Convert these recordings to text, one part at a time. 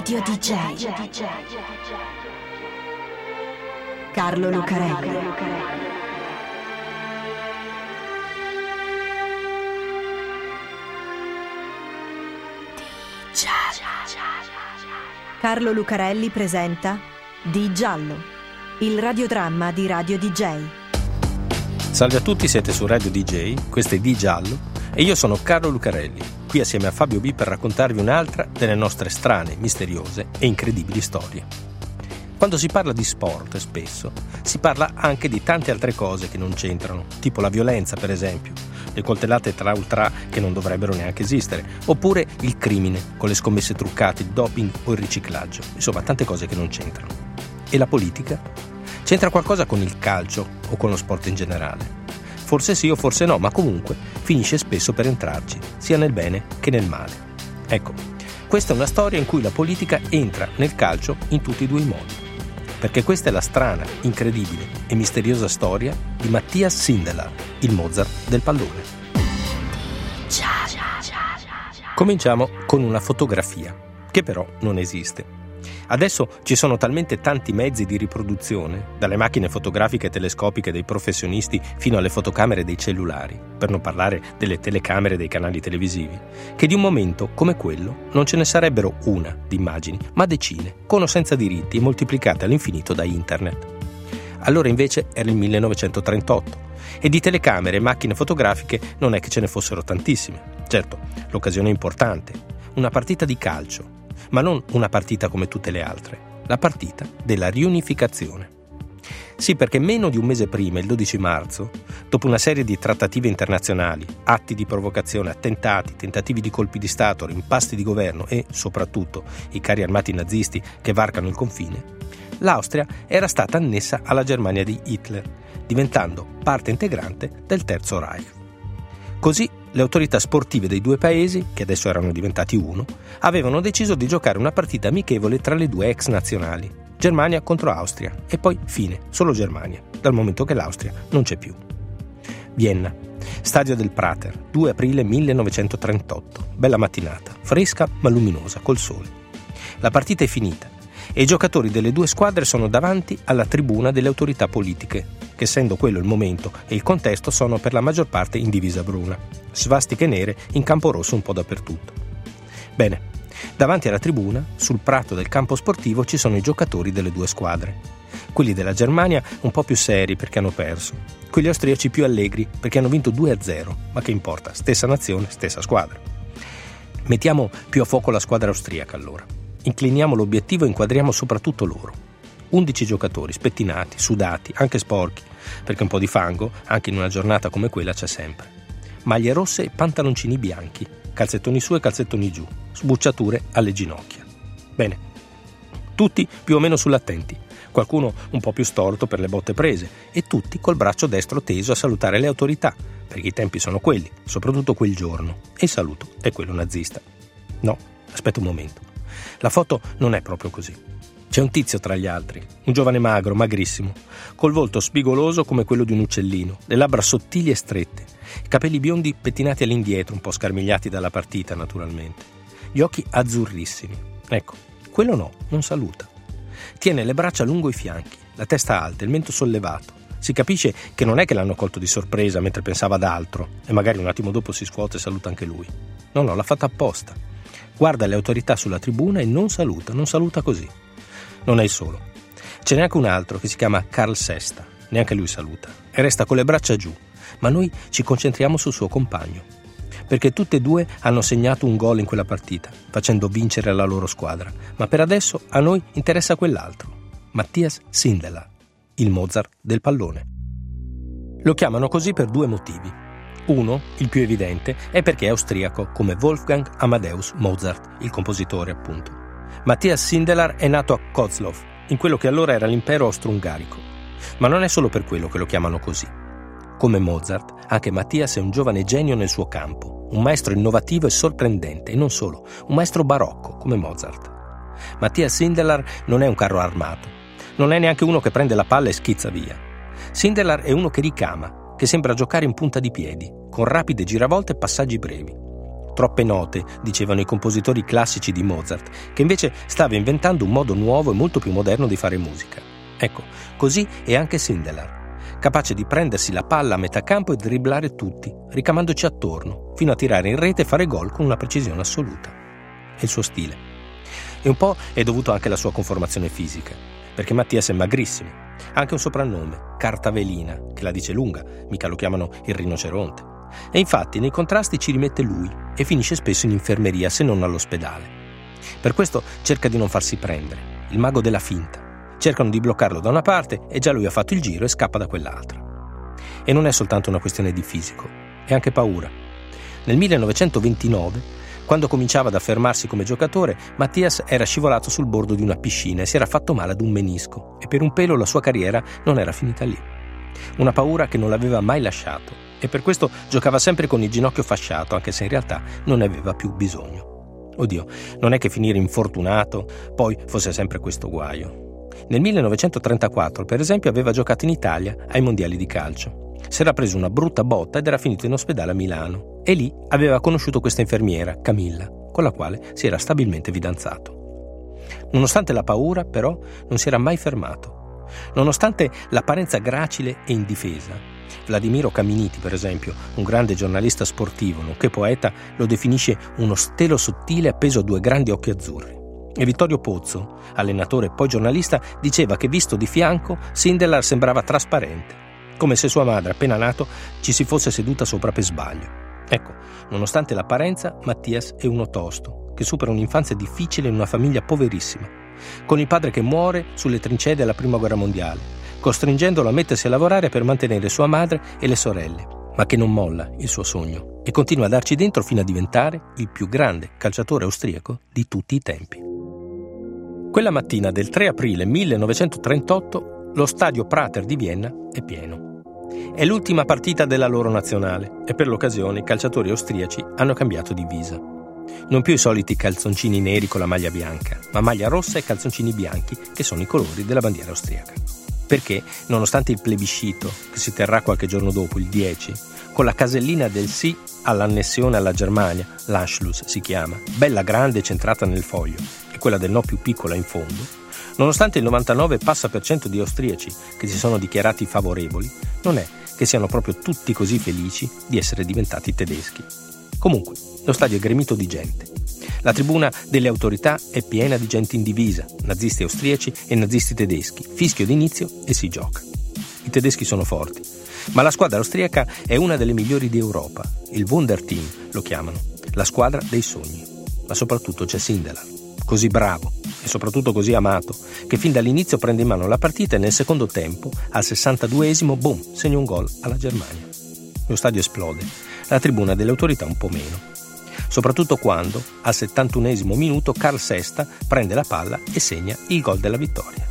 Radio DJ. Carlo Lucarelli. Carlo Lucarelli presenta Di Giallo, il radiodramma di Radio DJ. Salve a tutti, siete su Radio DJ, questo è Di Giallo e io sono Carlo Lucarelli, qui assieme a Fabio B per raccontarvi un'altra delle nostre strane, misteriose e incredibili storie. Quando si parla di sport, spesso, si parla anche di tante altre cose che non c'entrano, tipo la violenza, per esempio, le coltellate tra ultra che non dovrebbero neanche esistere, oppure il crimine, con le scommesse truccate, il doping o il riciclaggio, insomma, tante cose che non c'entrano. E la politica? C'entra qualcosa con il calcio o con lo sport in generale? Forse sì o forse no, ma comunque finisce spesso per entrarci, sia nel bene che nel male. Ecco, questa è una storia in cui la politica entra nel calcio in tutti e due i modi. Perché questa è la strana, incredibile e misteriosa storia di Mattias Sindelar, il Mozart del pallone. Cominciamo con una fotografia, che però non esiste. Adesso ci sono talmente tanti mezzi di riproduzione, dalle macchine fotografiche e telescopiche dei professionisti fino alle fotocamere dei cellulari, per non parlare delle telecamere dei canali televisivi, che di un momento come quello non ce ne sarebbero una di immagini, ma decine, con o senza diritti moltiplicate all'infinito da internet. Allora invece era il 1938 e di telecamere e macchine fotografiche non è che ce ne fossero tantissime. Certo, l'occasione è importante, una partita di calcio, ma non una partita come tutte le altre, la partita della riunificazione. Sì, perché meno di un mese prima, il 12 marzo, dopo una serie di trattative internazionali, atti di provocazione, attentati, tentativi di colpi di Stato, rimpasti di governo e, soprattutto, i carri armati nazisti che varcano il confine, l'Austria era stata annessa alla Germania di Hitler, diventando parte integrante del Terzo Reich. Così le autorità sportive dei due paesi, che adesso erano diventati uno, avevano deciso di giocare una partita amichevole tra le due ex nazionali, Germania contro Austria, e poi fine, solo Germania, dal momento che l'Austria non c'è più. Vienna, stadio del Prater, 2 aprile 1938, bella mattinata, fresca ma luminosa, col sole. La partita è finita e i giocatori delle due squadre sono davanti alla tribuna delle autorità politiche, che essendo quello il momento e il contesto sono per la maggior parte in divisa bruna, svastiche nere in campo rosso un po' dappertutto. Bene, davanti alla tribuna, sul prato del campo sportivo ci sono i giocatori delle due squadre. Quelli della Germania un po' più seri perché hanno perso, quelli austriaci più allegri perché hanno vinto 2-0, ma che importa, stessa nazione, stessa squadra. Mettiamo più a fuoco la squadra austriaca allora. Incliniamo l'obiettivo e inquadriamo soprattutto loro. 11 giocatori, spettinati, sudati, anche sporchi, perché un po' di fango, anche in una giornata come quella, c'è sempre. Maglie rosse e pantaloncini bianchi, calzettoni su e calzettoni giù, sbucciature alle ginocchia. Bene, tutti più o meno sull'attenti, qualcuno un po' più storto per le botte prese e tutti col braccio destro teso a salutare le autorità, perché i tempi sono quelli, soprattutto quel giorno, e il saluto è quello nazista. No, aspetta un momento. La foto non è proprio così. C'è un tizio tra gli altri, un giovane magro, magrissimo, col volto spigoloso come quello di un uccellino, le labbra sottili e strette, i capelli biondi pettinati all'indietro, un po' scarmigliati dalla partita naturalmente, gli occhi azzurrissimi. Ecco, quello no, non saluta. Tiene le braccia lungo i fianchi, la testa alta, il mento sollevato. Si capisce che non è che l'hanno colto di sorpresa mentre pensava ad altro e magari un attimo dopo si scuote e saluta anche lui. No, no, l'ha fatta apposta guarda le autorità sulla tribuna e non saluta, non saluta così. Non è il solo. Ce n'è anche un altro che si chiama Carl Sesta, neanche lui saluta, e resta con le braccia giù, ma noi ci concentriamo sul suo compagno, perché tutte e due hanno segnato un gol in quella partita, facendo vincere la loro squadra, ma per adesso a noi interessa quell'altro, Mattias Sindela, il Mozart del pallone. Lo chiamano così per due motivi. Uno, il più evidente, è perché è austriaco, come Wolfgang Amadeus Mozart, il compositore appunto. Matthias Sindelar è nato a Kozlov, in quello che allora era l'impero austro-ungarico. Ma non è solo per quello che lo chiamano così. Come Mozart, anche Mattias è un giovane genio nel suo campo, un maestro innovativo e sorprendente, e non solo, un maestro barocco, come Mozart. Mattias Sindelar non è un carro armato, non è neanche uno che prende la palla e schizza via. Sindelar è uno che ricama, che sembra giocare in punta di piedi, con rapide giravolte e passaggi brevi. Troppe note, dicevano i compositori classici di Mozart, che invece stava inventando un modo nuovo e molto più moderno di fare musica. Ecco, così è anche Sindelar, capace di prendersi la palla a metà campo e dribblare tutti, ricamandoci attorno, fino a tirare in rete e fare gol con una precisione assoluta. È il suo stile. E un po' è dovuto anche alla sua conformazione fisica, perché Mattias è magrissimo, ha anche un soprannome, Carta Velina, che la dice lunga, mica lo chiamano il rinoceronte. E infatti nei contrasti ci rimette lui e finisce spesso in infermeria se non all'ospedale. Per questo cerca di non farsi prendere, il mago della finta, Cercano di bloccarlo da una parte e già lui ha fatto il giro e scappa da quell'altra. E non è soltanto una questione di fisico, è anche paura. Nel 1929, quando cominciava ad affermarsi come giocatore, Mattias era scivolato sul bordo di una piscina e si era fatto male ad un menisco e per un pelo la sua carriera non era finita lì. Una paura che non l'aveva mai lasciato e per questo giocava sempre con il ginocchio fasciato, anche se in realtà non ne aveva più bisogno. Oddio, non è che finire infortunato poi fosse sempre questo guaio. Nel 1934, per esempio, aveva giocato in Italia ai mondiali di calcio. Si era preso una brutta botta ed era finito in ospedale a Milano. E lì aveva conosciuto questa infermiera, Camilla, con la quale si era stabilmente fidanzato. Nonostante la paura, però, non si era mai fermato. Nonostante l'apparenza gracile e indifesa, Vladimiro Caminiti, per esempio, un grande giornalista sportivo, nonché poeta, lo definisce uno stelo sottile appeso a due grandi occhi azzurri. E Vittorio Pozzo, allenatore e poi giornalista, diceva che visto di fianco Sindelar sembrava trasparente, come se sua madre, appena nato, ci si fosse seduta sopra per sbaglio. Ecco, nonostante l'apparenza, Mattias è uno tosto, che supera un'infanzia difficile in una famiglia poverissima, con il padre che muore sulle trincee della Prima Guerra Mondiale, costringendolo a mettersi a lavorare per mantenere sua madre e le sorelle, ma che non molla il suo sogno e continua a darci dentro fino a diventare il più grande calciatore austriaco di tutti i tempi. Quella mattina del 3 aprile 1938 lo stadio Prater di Vienna è pieno. È l'ultima partita della loro nazionale e per l'occasione i calciatori austriaci hanno cambiato divisa. Non più i soliti calzoncini neri con la maglia bianca, ma maglia rossa e calzoncini bianchi, che sono i colori della bandiera austriaca. Perché, nonostante il plebiscito, che si terrà qualche giorno dopo, il 10, con la casellina del sì all'annessione alla Germania, l'Anschluss si chiama, bella grande e centrata nel foglio, quella del no più piccola in fondo, nonostante il 99 passa per cento di austriaci che si sono dichiarati favorevoli, non è che siano proprio tutti così felici di essere diventati tedeschi. Comunque, lo stadio è gremito di gente. La tribuna delle autorità è piena di gente in divisa, nazisti austriaci e nazisti tedeschi, fischio d'inizio e si gioca. I tedeschi sono forti, ma la squadra austriaca è una delle migliori d'Europa, il Wunder Team lo chiamano, la squadra dei sogni. Ma soprattutto c'è Sindelar così bravo e soprattutto così amato, che fin dall'inizio prende in mano la partita e nel secondo tempo, al 62esimo, boom, segna un gol alla Germania. Lo stadio esplode, la tribuna delle autorità un po' meno. Soprattutto quando, al 71esimo minuto, Carl Sesta prende la palla e segna il gol della vittoria.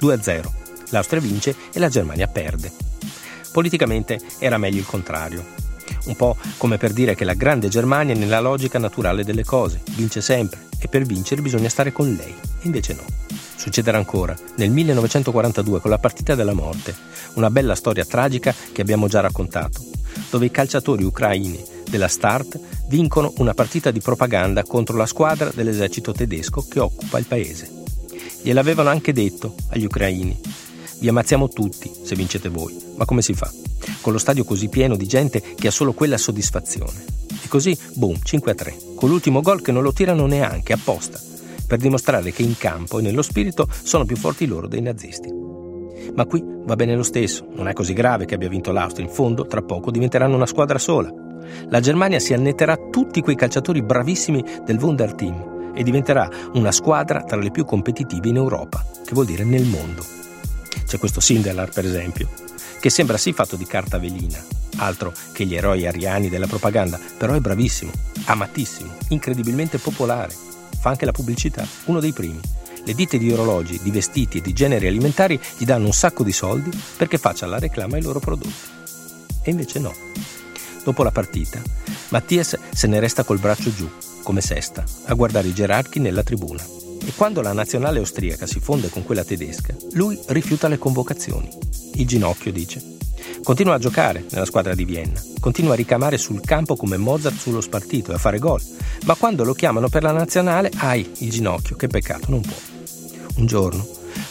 2-0. L'Austria vince e la Germania perde. Politicamente era meglio il contrario. Un po' come per dire che la grande Germania è nella logica naturale delle cose, vince sempre, e per vincere bisogna stare con lei. Invece no. Succederà ancora, nel 1942 con la partita della morte, una bella storia tragica che abbiamo già raccontato, dove i calciatori ucraini della Start vincono una partita di propaganda contro la squadra dell'esercito tedesco che occupa il paese. Gliel'avevano anche detto agli ucraini. Vi ammazziamo tutti se vincete voi, ma come si fa? Con lo stadio così pieno di gente che ha solo quella soddisfazione. E così, boom, 5 a 3, con l'ultimo gol che non lo tirano neanche apposta, per dimostrare che in campo e nello spirito sono più forti loro dei nazisti. Ma qui va bene lo stesso, non è così grave che abbia vinto l'Austria, in fondo tra poco diventeranno una squadra sola. La Germania si annetterà tutti quei calciatori bravissimi del Wunder Team e diventerà una squadra tra le più competitive in Europa, che vuol dire nel mondo. C'è questo Sindelar, per esempio, che sembra sì fatto di carta velina, altro che gli eroi ariani della propaganda, però è bravissimo, amatissimo, incredibilmente popolare. Fa anche la pubblicità, uno dei primi. Le ditte di orologi, di vestiti e di generi alimentari gli danno un sacco di soldi perché faccia la reclama ai loro prodotti. E invece no. Dopo la partita, Mattias se ne resta col braccio giù, come sesta, a guardare i gerarchi nella tribuna. E quando la nazionale austriaca si fonde con quella tedesca, lui rifiuta le convocazioni. Il ginocchio, dice. Continua a giocare nella squadra di Vienna, continua a ricamare sul campo come Mozart sullo spartito e a fare gol, ma quando lo chiamano per la nazionale, ai, il ginocchio, che peccato, non può. Un giorno,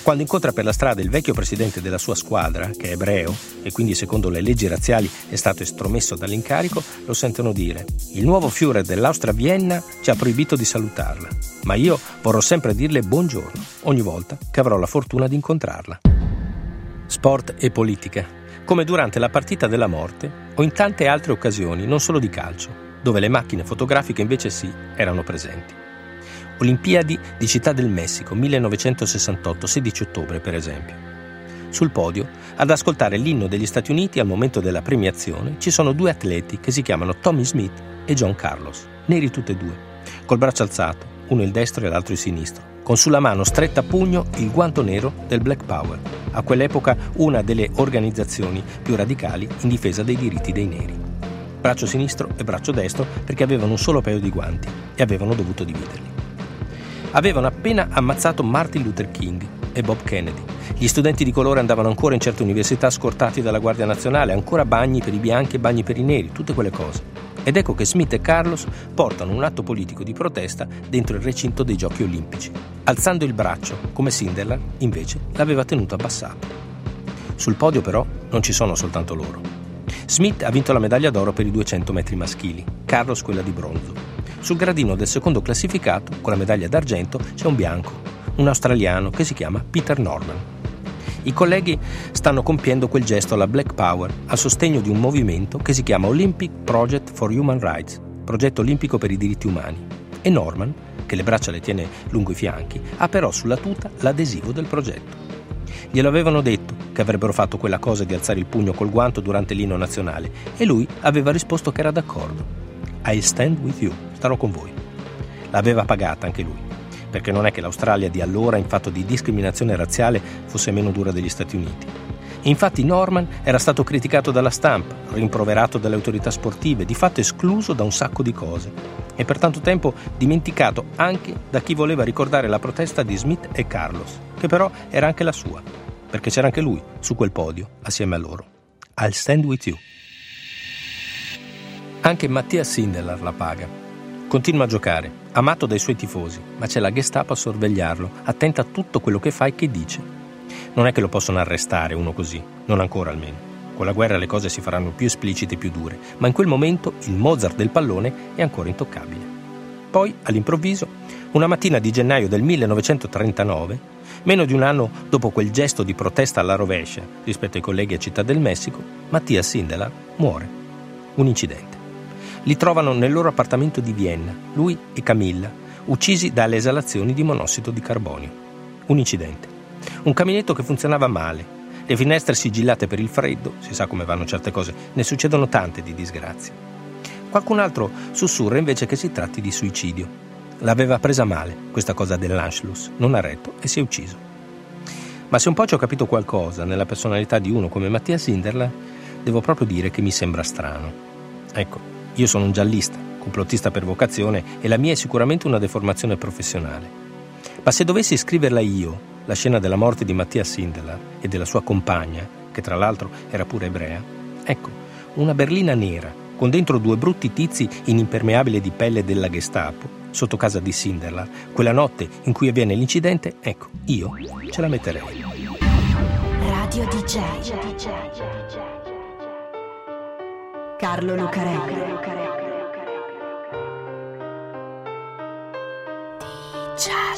quando incontra per la strada il vecchio presidente della sua squadra, che è ebreo e quindi secondo le leggi razziali è stato estromesso dall'incarico, lo sentono dire: Il nuovo Führer dell'Austria Vienna ci ha proibito di salutarla, ma io vorrò sempre dirle buongiorno ogni volta che avrò la fortuna di incontrarla. Sport e politica, come durante la partita della morte o in tante altre occasioni, non solo di calcio, dove le macchine fotografiche invece sì erano presenti. Olimpiadi di Città del Messico 1968, 16 ottobre per esempio. Sul podio, ad ascoltare l'inno degli Stati Uniti al momento della premiazione, ci sono due atleti che si chiamano Tommy Smith e John Carlos, neri tutti e due, col braccio alzato, uno il destro e l'altro il sinistro, con sulla mano stretta a pugno il guanto nero del Black Power, a quell'epoca una delle organizzazioni più radicali in difesa dei diritti dei neri. Braccio sinistro e braccio destro perché avevano un solo paio di guanti e avevano dovuto dividerli avevano appena ammazzato Martin Luther King e Bob Kennedy. Gli studenti di colore andavano ancora in certe università scortati dalla Guardia Nazionale, ancora bagni per i bianchi e bagni per i neri, tutte quelle cose. Ed ecco che Smith e Carlos portano un atto politico di protesta dentro il recinto dei Giochi Olimpici, alzando il braccio, come Sinderland invece l'aveva tenuto abbassato. Sul podio però non ci sono soltanto loro. Smith ha vinto la medaglia d'oro per i 200 metri maschili, Carlos quella di bronzo. Sul gradino del secondo classificato, con la medaglia d'argento, c'è un bianco, un australiano che si chiama Peter Norman. I colleghi stanno compiendo quel gesto alla Black Power a sostegno di un movimento che si chiama Olympic Project for Human Rights, progetto olimpico per i diritti umani. E Norman, che le braccia le tiene lungo i fianchi, ha però sulla tuta l'adesivo del progetto. Glielo avevano detto che avrebbero fatto quella cosa di alzare il pugno col guanto durante l'inno nazionale e lui aveva risposto che era d'accordo. I stand with you starò con voi. L'aveva pagata anche lui, perché non è che l'Australia di allora in fatto di discriminazione razziale fosse meno dura degli Stati Uniti. infatti Norman era stato criticato dalla stampa, rimproverato dalle autorità sportive, di fatto escluso da un sacco di cose e per tanto tempo dimenticato anche da chi voleva ricordare la protesta di Smith e Carlos, che però era anche la sua, perché c'era anche lui su quel podio assieme a loro. I'll stand with you. Anche Mattia Sindelar la paga Continua a giocare, amato dai suoi tifosi, ma c'è la Gestapo a sorvegliarlo, attenta a tutto quello che fa e che dice. Non è che lo possono arrestare uno così, non ancora almeno. Con la guerra le cose si faranno più esplicite e più dure, ma in quel momento il Mozart del pallone è ancora intoccabile. Poi, all'improvviso, una mattina di gennaio del 1939, meno di un anno dopo quel gesto di protesta alla rovescia rispetto ai colleghi a Città del Messico, Mattia Sindelar muore. Un incidente li trovano nel loro appartamento di Vienna, lui e Camilla, uccisi dalle esalazioni di monossido di carbonio. Un incidente. Un caminetto che funzionava male, le finestre sigillate per il freddo, si sa come vanno certe cose, ne succedono tante di disgrazie. Qualcun altro sussurra invece che si tratti di suicidio. L'aveva presa male, questa cosa dell'Anschluss, non ha retto e si è ucciso. Ma se un po' ci ho capito qualcosa nella personalità di uno come Mattia Sinderla, devo proprio dire che mi sembra strano. Ecco, io sono un giallista, complottista per vocazione e la mia è sicuramente una deformazione professionale. Ma se dovessi scriverla io, la scena della morte di Mattia Sindelar e della sua compagna, che tra l'altro era pure ebrea, ecco, una berlina nera, con dentro due brutti tizi in impermeabile di pelle della Gestapo, sotto casa di Sindelar, quella notte in cui avviene l'incidente, ecco, io ce la metterei. Radio DJ. Carlo Lucarelli. Cha